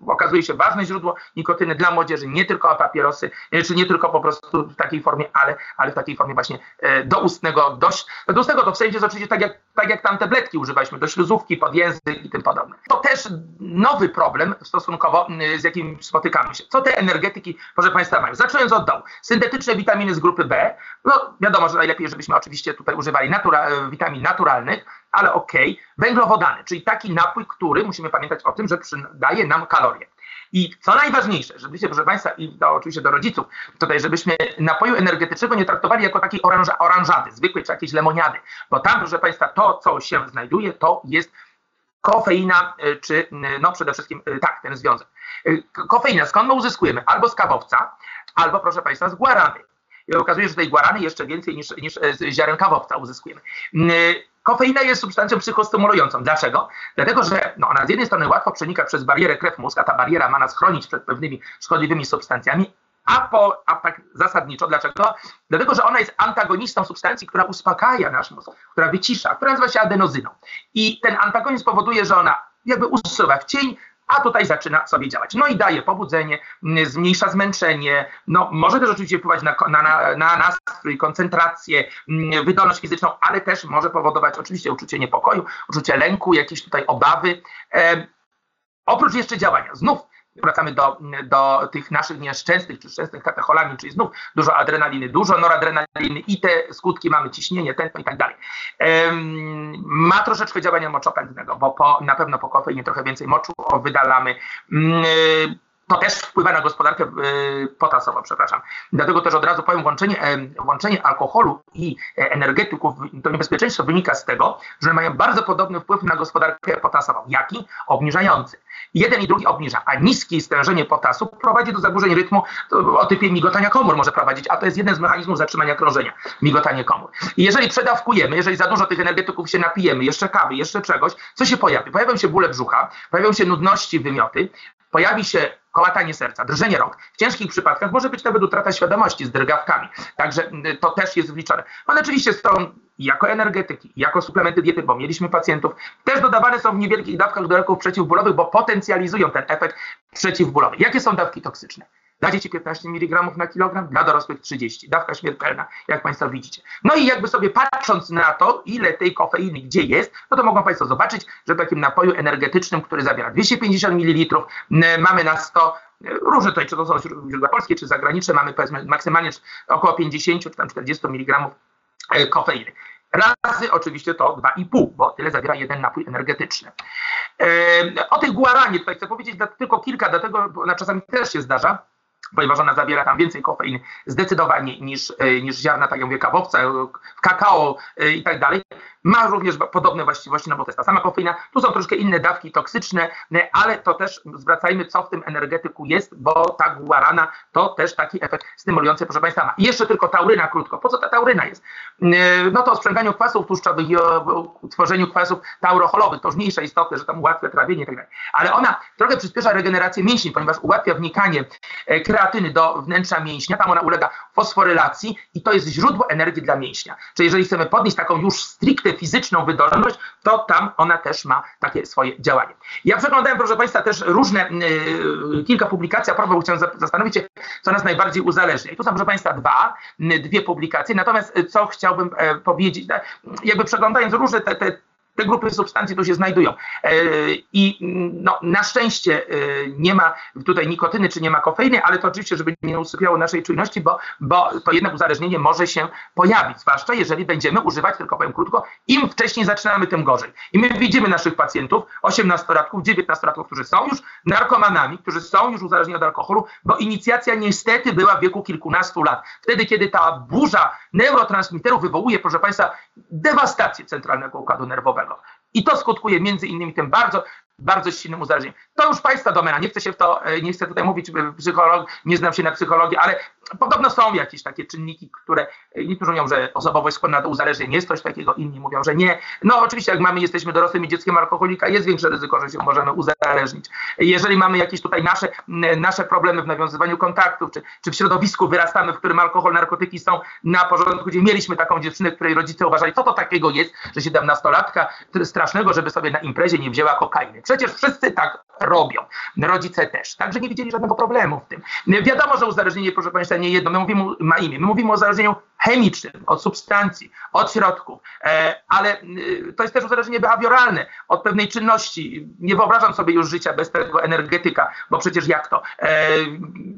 okazuje się, ważne źródło nikotyny dla młodzieży, nie tylko papierosy, e, czy nie tylko po prostu w takiej formie, ale, ale w takiej formie właśnie e, doustnego, dość, doustnego to w sensie jest oczywiście tak jak, tak jak tam tabletki używaliśmy, do śluzówki, pod język i tym podobne. To też nowy problem stosunkowo, z jakim spotykamy się. Co te energetyki, proszę Państwa, mają? Zaczynając od dołu. Syntetyczne witaminy z grupy B, no wiadomo, że najlepiej, żebyśmy oczywiście tutaj używali natura, witamin naturalnych, ale okej. Okay. Węglowodany, czyli taki napój, który, musimy pamiętać o tym, że daje nam kalorie. I co najważniejsze, żebyście, proszę Państwa, i to oczywiście do rodziców, tutaj, żebyśmy napoju energetycznego nie traktowali jako takiej oranża, oranżady, zwykłej czy jakiejś lemoniady, bo tam, proszę Państwa, to, co się znajduje, to jest kofeina, y, czy no przede wszystkim y, tak, ten związek. Kofeina, skąd my uzyskujemy? Albo z kawowca, albo proszę Państwa z guarany. I okazuje się, że tej guarany jeszcze więcej niż, niż z ziaren kawowca uzyskujemy. Kofeina jest substancją psychostymulującą. Dlaczego? Dlatego, że no, ona z jednej strony łatwo przenika przez barierę krew-mózg, a ta bariera ma nas chronić przed pewnymi szkodliwymi substancjami, a, po, a tak zasadniczo dlaczego? Dlatego, że ona jest antagonistą substancji, która uspokaja nasz mózg, która wycisza, która nazywa się adenozyną. I ten antagonizm powoduje, że ona jakby usuwa w cień, a tutaj zaczyna sobie działać. No i daje pobudzenie, zmniejsza zmęczenie, no może też oczywiście wpływać na, na, na nastrój, koncentrację, wydolność fizyczną, ale też może powodować oczywiście uczucie niepokoju, uczucie lęku, jakieś tutaj obawy. E, oprócz jeszcze działania, znów wracamy do, do tych naszych nieszczęsnych czy szczęsnych katecholami, czyli znów dużo adrenaliny, dużo noradrenaliny i te skutki mamy ciśnienie, tętno i tak dalej. ma troszeczkę działania moczopędnego, bo po, na pewno po kofeinie trochę więcej moczu wydalamy to też wpływa na gospodarkę y, potasową, przepraszam. Dlatego też od razu powiem, łączenie, łączenie alkoholu i e, energetyków, to niebezpieczeństwo wynika z tego, że mają bardzo podobny wpływ na gospodarkę potasową. Jaki? Obniżający. Jeden i drugi obniża, a niskie stężenie potasu prowadzi do zaburzeń rytmu o typie migotania komór może prowadzić, a to jest jeden z mechanizmów zatrzymania krążenia, migotanie komór. I jeżeli przedawkujemy, jeżeli za dużo tych energetyków się napijemy, jeszcze kawy, jeszcze czegoś, co się pojawi? Pojawią się bóle brzucha, pojawią się nudności, wymioty, pojawi się kołatanie serca, drżenie rąk. W ciężkich przypadkach może być nawet utrata świadomości z drgawkami. Także to też jest wliczone. One oczywiście są jako energetyki, jako suplementy diety, bo mieliśmy pacjentów, też dodawane są w niewielkich dawkach do leków przeciwbólowych, bo potencjalizują ten efekt przeciwbólowy. Jakie są dawki toksyczne? Dla dzieci 15 mg na kilogram, dla dorosłych 30. Dawka śmiertelna, jak Państwo widzicie. No i jakby sobie patrząc na to, ile tej kofeiny gdzie jest, no to mogą Państwo zobaczyć, że w takim napoju energetycznym, który zawiera 250 ml, mamy na 100 różne tutaj, czy to są źródła polskie, czy zagraniczne, mamy powiedzmy maksymalnie około 50 czy tam 40 mg e, kofeiny. Razy oczywiście to 2,5, bo tyle zawiera jeden napój energetyczny. E, o tych guaranie tutaj chcę powiedzieć tylko kilka, dlatego ona czasami też się zdarza, ponieważ ona zawiera tam więcej kofeiny zdecydowanie niż, e, niż ziarna, tak jak mówię, kawowca, kakao e, i tak dalej. Ma również podobne właściwości, no bo to jest ta sama kofeina. Tu są troszkę inne dawki toksyczne, e, ale to też zwracajmy, co w tym energetyku jest, bo ta guarana to też taki efekt stymulujący, proszę Państwa. I jeszcze tylko tauryna krótko. Po co ta tauryna jest? No to o sprzęganiu kwasów tłuszczowych i o tworzeniu kwasów taurocholowych. To już mniejsze istoty, że tam ułatwia trawienie i tak dalej. Ale ona trochę przyspiesza regenerację mięśni, ponieważ ułatwia wnikanie kreatyny do wnętrza mięśnia, tam ona ulega fosforylacji i to jest źródło energii dla mięśnia. Czyli jeżeli chcemy podnieść taką już stricte fizyczną wydolność, to tam ona też ma takie swoje działanie. Ja przeglądałem, proszę Państwa, też różne, yy, kilka publikacji, a propos chciałem zastanowić się, co nas najbardziej uzależnia. I tu są, proszę Państwa, dwa, dwie publikacje. Natomiast co chciałbym e, powiedzieć, jakby przeglądając różne te, te te grupy substancji tu się znajdują. E, I no, na szczęście e, nie ma tutaj nikotyny czy nie ma kofeiny, ale to oczywiście, żeby nie usypiało naszej czujności, bo, bo to jednak uzależnienie może się pojawić, zwłaszcza jeżeli będziemy używać, tylko powiem krótko, im wcześniej zaczynamy, tym gorzej. I my widzimy naszych pacjentów, 18-latków, 19-latków, którzy są już narkomanami, którzy są już uzależnieni od alkoholu, bo inicjacja niestety była w wieku kilkunastu lat. Wtedy, kiedy ta burza neurotransmiterów wywołuje, proszę Państwa, dewastację centralnego układu nerwowego. I to skutkuje między innymi tym bardzo bardzo silnym uzależnieniem. To już Państwa domena, nie chcę się w to, e, nie chcę tutaj mówić e, psycholog, nie znam się na psychologii, ale podobno są jakieś takie czynniki, które e, niektórzy mówią, że osobowość skłonna do uzależnień jest coś takiego, inni mówią, że nie. No oczywiście jak mamy, jesteśmy dorosłym dzieckiem alkoholika, jest większe ryzyko, że się możemy uzależnić. Jeżeli mamy jakieś tutaj nasze, nasze problemy w nawiązywaniu kontaktów, czy, czy w środowisku wyrastamy, w którym alkohol, narkotyki są na porządku, gdzie mieliśmy taką dziewczynę, której rodzice uważali, co to takiego jest, że 17-latka strasznego, żeby sobie na imprezie nie wzięła kokainy. Przecież wszyscy tak robią. Rodzice też. Także nie widzieli żadnego problemu w tym. Wiadomo, że uzależnienie, proszę Państwa, Nie jedno, my mówimy, ma imię, my mówimy o uzależnieniu chemicznym, od substancji, od środków, e, ale y, to jest też uzależnienie behawioralne od pewnej czynności. Nie wyobrażam sobie już życia bez tego energetyka, bo przecież jak to? E,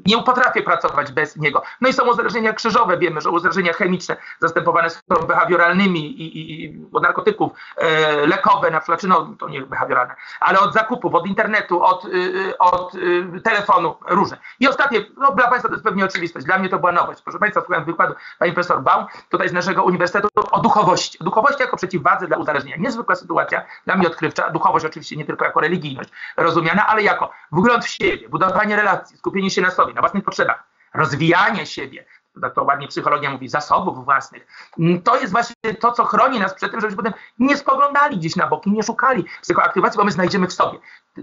nie potrafię pracować bez niego. No i są uzależnienia krzyżowe, wiemy, że uzależnienia chemiczne zastępowane są behawioralnymi i, i, od narkotyków, e, lekowe na przykład, czy no to nie behawioralne, ale od zakupów, od internetu, od, y, y, od telefonu, różne. I ostatnie, no dla Państwa to jest pewnie oczywistość, dla mnie to była nowość. Proszę Państwa, słuchałem wykładu Pani Profesor Baum, tutaj z naszego uniwersytetu, o duchowości. O duchowości jako przeciwwadze dla uzależnienia. Niezwykła sytuacja, dla mnie odkrywcza. Duchowość oczywiście nie tylko jako religijność rozumiana, ale jako wgląd w siebie, budowanie relacji, skupienie się na sobie, na własnych potrzebach, rozwijanie siebie, tak to ładnie psychologia mówi, zasobów własnych. To jest właśnie to, co chroni nas przed tym, żebyśmy potem nie spoglądali gdzieś na boki, nie szukali psychoaktywacji, bo my znajdziemy w sobie.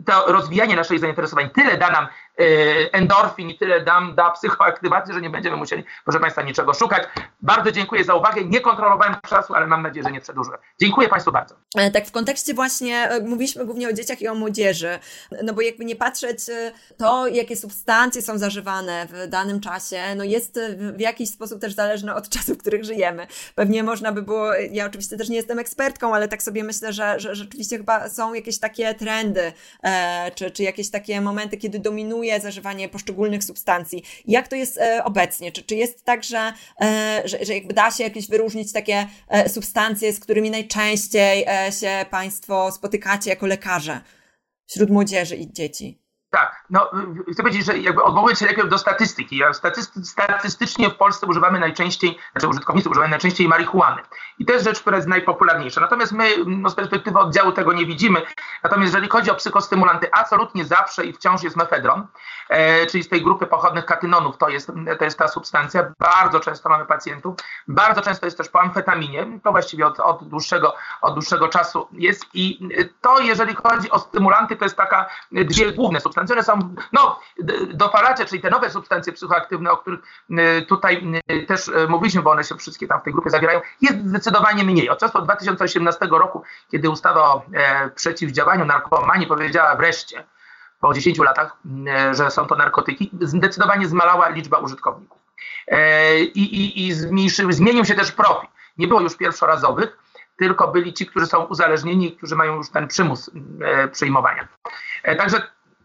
To rozwijanie naszych zainteresowań tyle da nam E, endorfin i tyle dam da psychoaktywacji, że nie będziemy musieli, proszę Państwa, niczego szukać. Bardzo dziękuję za uwagę. Nie kontrolowałem czasu, ale mam nadzieję, że nie przedłużyłem. Dziękuję Państwu bardzo. E, tak w kontekście właśnie, e, mówiliśmy głównie o dzieciach i o młodzieży, no bo jakby nie patrzeć to, jakie substancje są zażywane w danym czasie, no jest w jakiś sposób też zależne od czasów, w których żyjemy. Pewnie można by było, ja oczywiście też nie jestem ekspertką, ale tak sobie myślę, że, że rzeczywiście chyba są jakieś takie trendy, czy, czy jakieś takie momenty, kiedy dominują zażywanie poszczególnych substancji. Jak to jest e, obecnie? Czy, czy jest tak, że, e, że, że jakby da się jakieś wyróżnić takie e, substancje, z którymi najczęściej się Państwo spotykacie jako lekarze wśród młodzieży i dzieci? Tak, no chcę powiedzieć, że jakby odwołując się najpierw do statystyki. Staty, statystycznie w Polsce używamy najczęściej, znaczy użytkownicy używają najczęściej marihuany. I to jest rzecz, która jest najpopularniejsza. Natomiast my no, z perspektywy oddziału tego nie widzimy. Natomiast jeżeli chodzi o psychostymulanty, absolutnie zawsze i wciąż jest mefedron, czyli z tej grupy pochodnych katynonów, to jest, to jest ta substancja. Bardzo często mamy pacjentów. Bardzo często jest też po amfetaminie. To właściwie od, od, dłuższego, od dłuższego czasu jest. I to, jeżeli chodzi o stymulanty, to jest taka dwie główne substancje substancje, są no, dopalacze, czyli te nowe substancje psychoaktywne, o których y, tutaj y, też mówiliśmy, bo one się wszystkie tam w tej grupie zawierają, jest zdecydowanie mniej. Od czasu 2018 roku, kiedy ustawa o e, przeciwdziałaniu narkomanii powiedziała wreszcie, po 10 latach, że są to narkotyki, zdecydowanie zmalała liczba użytkowników. E, I, i, i zmienił się też profil. Nie było już pierwszorazowych, tylko byli ci, którzy są uzależnieni, którzy mają już ten przymus e, przyjmowania. Także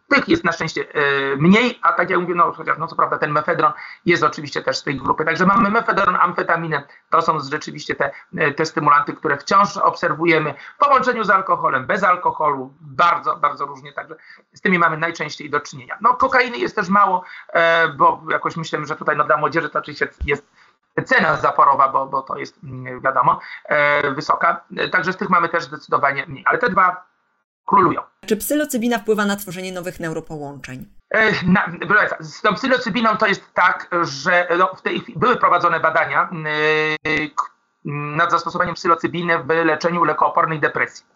tych jest na szczęście e, mniej, a tak jak mówię, no chociaż no co prawda ten mefedron jest oczywiście też z tej grupy. Także mamy mefedron, amfetaminę, to są rzeczywiście te, e, te stymulanty, które wciąż obserwujemy w połączeniu z alkoholem, bez alkoholu, bardzo, bardzo różnie, także z tymi mamy najczęściej do czynienia. No kokainy jest też mało, e, bo jakoś myślę, że tutaj no, dla młodzieży to oczywiście jest cena zaporowa, bo, bo to jest mm, wiadomo wysoka, także z tych mamy też zdecydowanie mniej, ale te dwa królują. Czy psylocybina wpływa na tworzenie nowych neuropołączeń? E, na, z tą psylocybiną to jest tak, że no, w tej były prowadzone badania yy, nad zastosowaniem psylocybiny w leczeniu lekoopornej depresji.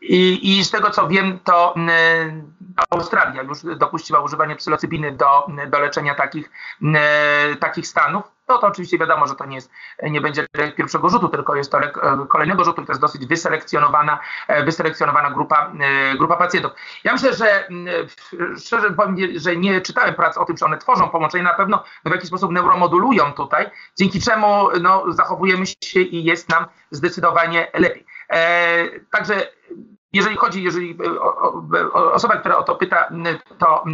I, I, z tego co wiem, to yy, Australia już dopuściła używanie psylocybiny do, do leczenia takich, takich stanów. No to oczywiście wiadomo, że to nie, jest, nie będzie pierwszego rzutu, tylko jest to lek e, kolejnego rzutu, to jest dosyć wyselekcjonowana, e, wyselekcjonowana grupa, e, grupa pacjentów. Ja myślę, że szczerze powiem, że nie czytałem prac o tym, czy one tworzą połączenie, na pewno w jakiś sposób neuromodulują tutaj, dzięki czemu no, zachowujemy się i jest nam zdecydowanie lepiej. Także jeżeli chodzi, jeżeli e, osoba, która o to pyta, to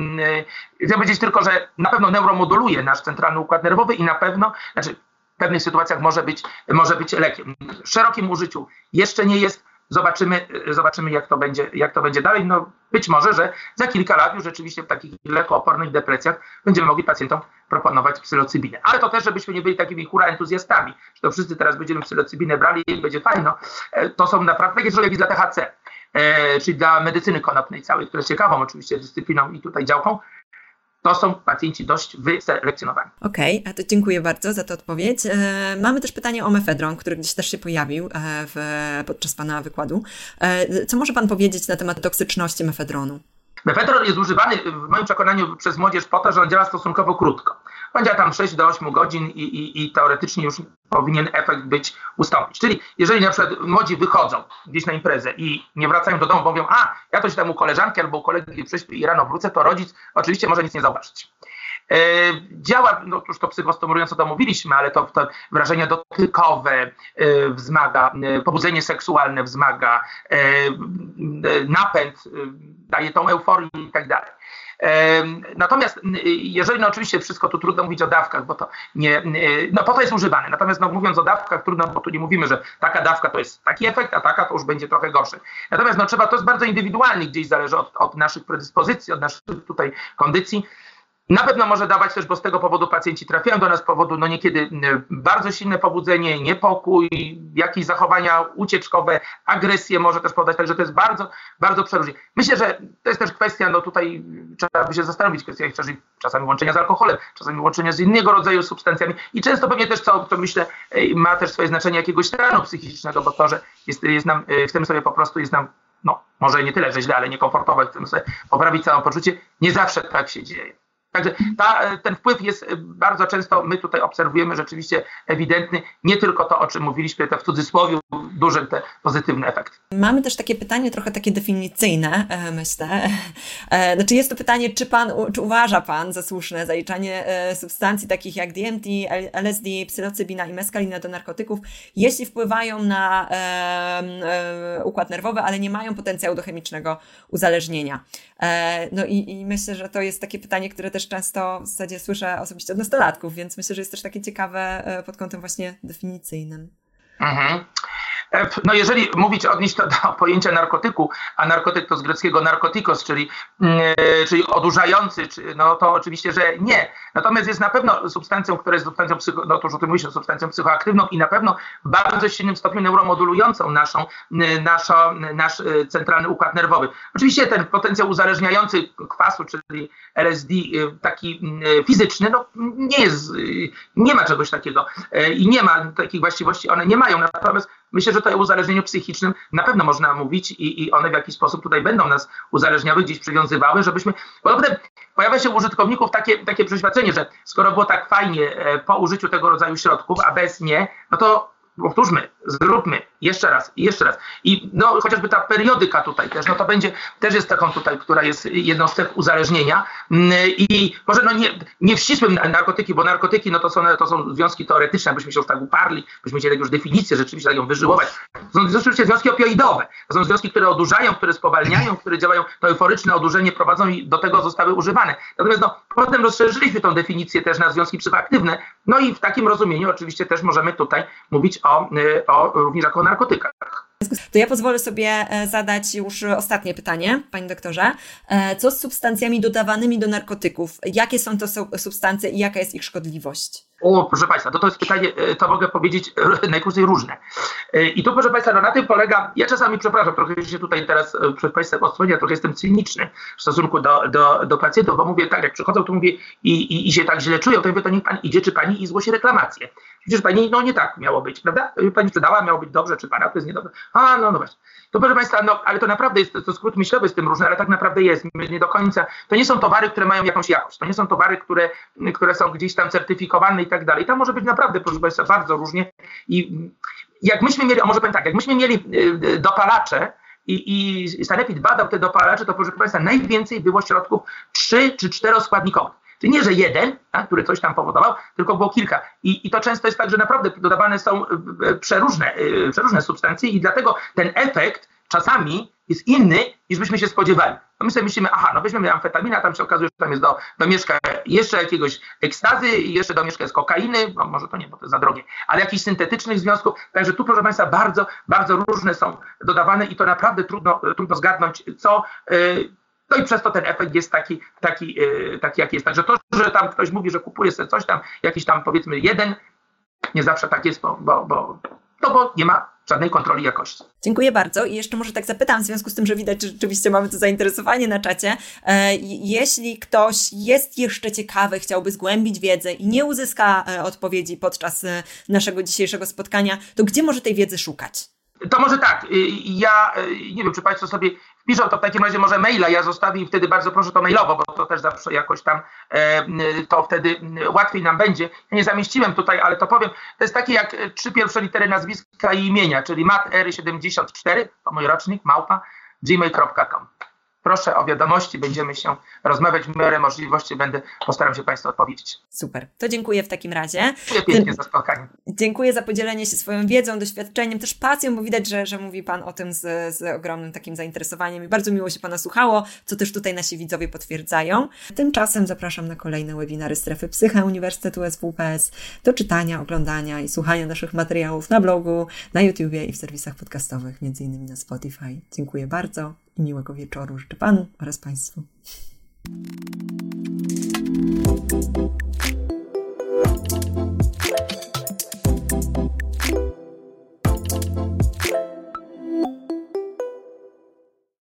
chcę powiedzieć tylko, że na pewno neuromoduluje nasz centralny układ nerwowy i na pewno, znaczy w pewnych sytuacjach może być, może być lekiem. W szerokim użyciu jeszcze nie jest, Zobaczymy, zobaczymy jak, to będzie, jak to będzie dalej. No, być może, że za kilka lat już rzeczywiście w takich lekoopornych depresjach będziemy mogli pacjentom proponować psylocybinę. Ale to też, żebyśmy nie byli takimi hura entuzjastami, że to wszyscy teraz będziemy psylocybinę brali i będzie fajno. E, to są naprawdę takie jak i dla THC, e, czyli dla medycyny konopnej całej, która jest ciekawą oczywiście dyscypliną i tutaj działką, to są pacjenci dość wyselekcjonowani. Okej, okay, to dziękuję bardzo za tę odpowiedź. E, mamy też pytanie o mefedron, który gdzieś też się pojawił e, w, podczas Pana wykładu. E, co może Pan powiedzieć na temat toksyczności mefedronu? Mefedron jest używany w moim przekonaniu przez młodzież po to, że on działa stosunkowo krótko. Będzie tam 6 do 8 godzin i, i, i teoretycznie już powinien efekt być ustąpić. Czyli jeżeli na przykład młodzi wychodzą gdzieś na imprezę i nie wracają do domu, bo mówią, a ja to się tam u koleżanki albo u kolegi prześpię i rano wrócę, to rodzic oczywiście może nic nie zauważyć. Działa, no już to psychostymułująco to mówiliśmy, ale to, to wrażenia dotykowe wzmaga, pobudzenie seksualne wzmaga, napęd, daje tą euforię i tak dalej. Natomiast jeżeli, no oczywiście wszystko tu trudno mówić o dawkach, bo to nie, no po to jest używane. Natomiast no, mówiąc o dawkach trudno, bo tu nie mówimy, że taka dawka to jest taki efekt, a taka to już będzie trochę gorszy. Natomiast no trzeba, to jest bardzo indywidualnie, gdzieś zależy od, od naszych predyspozycji, od naszych tutaj kondycji. Na pewno może dawać też, bo z tego powodu pacjenci trafiają do nas z powodu no niekiedy bardzo silne pobudzenie, niepokój, jakieś zachowania ucieczkowe, agresję może też podać, także to jest bardzo, bardzo przeróżnie. Myślę, że to jest też kwestia, no tutaj trzeba by się zastanowić, kwestia czasami łączenia z alkoholem, czasami łączenia z innego rodzaju substancjami i często pewnie też, co, co myślę, ma też swoje znaczenie jakiegoś stanu psychicznego, bo to, że jest, jest nam, chcemy sobie po prostu, jest nam no, może nie tyle, że źle, ale niekomfortowe, chcemy sobie poprawić samopoczucie, nie zawsze tak się dzieje. Także ta, ten wpływ jest bardzo często, my tutaj obserwujemy rzeczywiście ewidentny, nie tylko to, o czym mówiliśmy, te w cudzysłowie duży te pozytywny efekt. Mamy też takie pytanie, trochę takie definicyjne, e, myślę. E, znaczy jest to pytanie, czy pan, czy uważa pan za słuszne zaliczanie e, substancji takich jak DMT, LSD, psylocybina i meskalina do narkotyków, jeśli wpływają na układ nerwowy, ale nie mają potencjału do chemicznego uzależnienia. No i, i myślę, że to jest takie pytanie, które też często w zasadzie słyszę osobiście od nastolatków, więc myślę, że jest też takie ciekawe e, pod kątem właśnie definicyjnym. Mhm. E, no jeżeli mówić, odnieść to do [laughs] pojęcia narkotyku, a narkotyk to z greckiego narkotikos, czyli, mm, e, czyli odurzający, no to oczywiście, że nie. Natomiast jest na pewno substancją, która jest substancją, psycho, no to już o tym mówiliśmy, substancją psychoaktywną i na pewno w bardzo silnym stopniu neuromodulującą naszą, naszą, nasz e, centralny układ nerwowy. Oczywiście ten potencjał uzależniający kwasu, czyli LSD, taki fizyczny, no nie jest, nie ma czegoś takiego i nie ma takich właściwości, one nie mają. Natomiast Myślę, że to o uzależnieniu psychicznym na pewno można mówić i, i one w jakiś sposób tutaj będą nas uzależniały, gdzieś przywiązywały, żebyśmy. Bo potem pojawia się u użytkowników takie, takie przeświadczenie, że skoro było tak fajnie e, po użyciu tego rodzaju środków, a bez nie, no to powtórzmy, zróbmy jeszcze raz jeszcze raz. I no, chociażby ta periodyka tutaj też, no to będzie, też jest taką tutaj, która jest jedną z cech uzależnienia mm, i może no nie, nie w ścisłym narkotyki, bo narkotyki no to są, to są związki teoretyczne, byśmy się już tak uparli, byśmy chcieli już definicję rzeczywiście tak ją wyżyłować. To są rzeczywiście związki opioidowe. To są związki, które odurzają, które spowalniają, które działają, to euforyczne odurzenie prowadzą i do tego zostały używane. Natomiast no, potem rozszerzyliśmy tą definicję też na związki psychoaktywne, no i w takim rozumieniu oczywiście też możemy tutaj mówić o, y, o również jako narkotykach. To ja pozwolę sobie e, zadać już ostatnie pytanie, panie doktorze. E, co z substancjami dodawanymi do narkotyków? Jakie są to substancje i jaka jest ich szkodliwość? O, proszę Państwa, to, to jest pytanie, e, to mogę powiedzieć najkrócej różne. I tu, proszę Państwa, no na tym polega, ja czasami, przepraszam, trochę się tutaj teraz przed Państwem odsłonię, trochę jestem cyniczny w stosunku do, do, do pacjentów, bo mówię tak, jak przychodzą, to mówię i, i, i się tak źle czują, to mówię, to niech Pan idzie, czy Pani i zgłosi reklamację. Przecież Pani, no nie tak miało być, prawda? Pani sprzedała, miało być dobrze, czy Pana to jest niedobrze. A, no, no właśnie. To proszę Państwa, no, ale to naprawdę jest, to skrót myślowy z tym różny, ale tak naprawdę jest, nie do końca. To nie są towary, które mają jakąś jakość, to nie są towary, które, które są gdzieś tam certyfikowane i tak dalej. Tam może być naprawdę, proszę Państwa, bardzo różnie i jak myśmy mieli, a może powiem tak, jak myśmy mieli y, y, dopalacze, i, i Sanepid badał te dopalacze, to proszę Państwa, najwięcej było środków 3 czy 4 składnikowych. Czyli nie, że jeden, tak, który coś tam powodował, tylko było kilka. I, I to często jest tak, że naprawdę dodawane są e, przeróżne, przeróżne substancje i dlatego ten efekt czasami jest inny, niż byśmy się spodziewali. No my sobie myślimy, aha, no weźmiemy amfetaminę, a tam się okazuje, że tam jest do, domieszka jeszcze jakiegoś ekstazy i jeszcze domieszka jest kokainy, no może to nie, bo to za drogie, ale jakichś syntetycznych związków. Także tu, proszę Państwa, bardzo, bardzo różne są dodawane i to naprawdę trudno, trudno zgadnąć, co... Yy, no i przez to ten efekt jest taki, taki, yy, taki jaki jest. Także to, że tam ktoś mówi, że kupuje sobie coś tam, jakiś tam powiedzmy jeden, nie zawsze tak jest, bo, bo, bo, to bo nie ma żadnej kontroli jakości. Dziękuję bardzo. I jeszcze może tak zapytam, w związku z tym, że widać, że rzeczywiście mamy to zainteresowanie na czacie. E, jeśli ktoś jest jeszcze ciekawy, chciałby zgłębić wiedzę i nie uzyska e, odpowiedzi podczas e, naszego dzisiejszego spotkania, to gdzie może tej wiedzy szukać? To może tak, y, ja y, nie wiem, czy Państwo sobie wpiszą, to w takim razie może maila ja zostawię i wtedy bardzo proszę to mailowo, bo to też zawsze jakoś tam e, to wtedy łatwiej nam będzie. Ja nie zamieściłem tutaj, ale to powiem. To jest takie jak trzy pierwsze litery nazwiska i imienia, czyli mat 74 to mój rocznik, małpa, gmail.com. proszę o wiadomości, będziemy się rozmawiać w miarę możliwości, będę postaram się Państwu odpowiedzieć. Super, to dziękuję w takim razie. Dziękuję pięknie za spotkanie. Dziękuję za podzielenie się swoją wiedzą, doświadczeniem, też pasją, bo widać, że, że mówi Pan o tym z, z ogromnym takim zainteresowaniem i bardzo miło się Pana słuchało, co też tutaj nasi widzowie potwierdzają. Tymczasem zapraszam na kolejne webinary Strefy Psycha Uniwersytetu SWPS do czytania, oglądania i słuchania naszych materiałów na blogu, na YouTubie i w serwisach podcastowych, między innymi na Spotify. Dziękuję bardzo i miłego wieczoru życzę Panu oraz Państwu.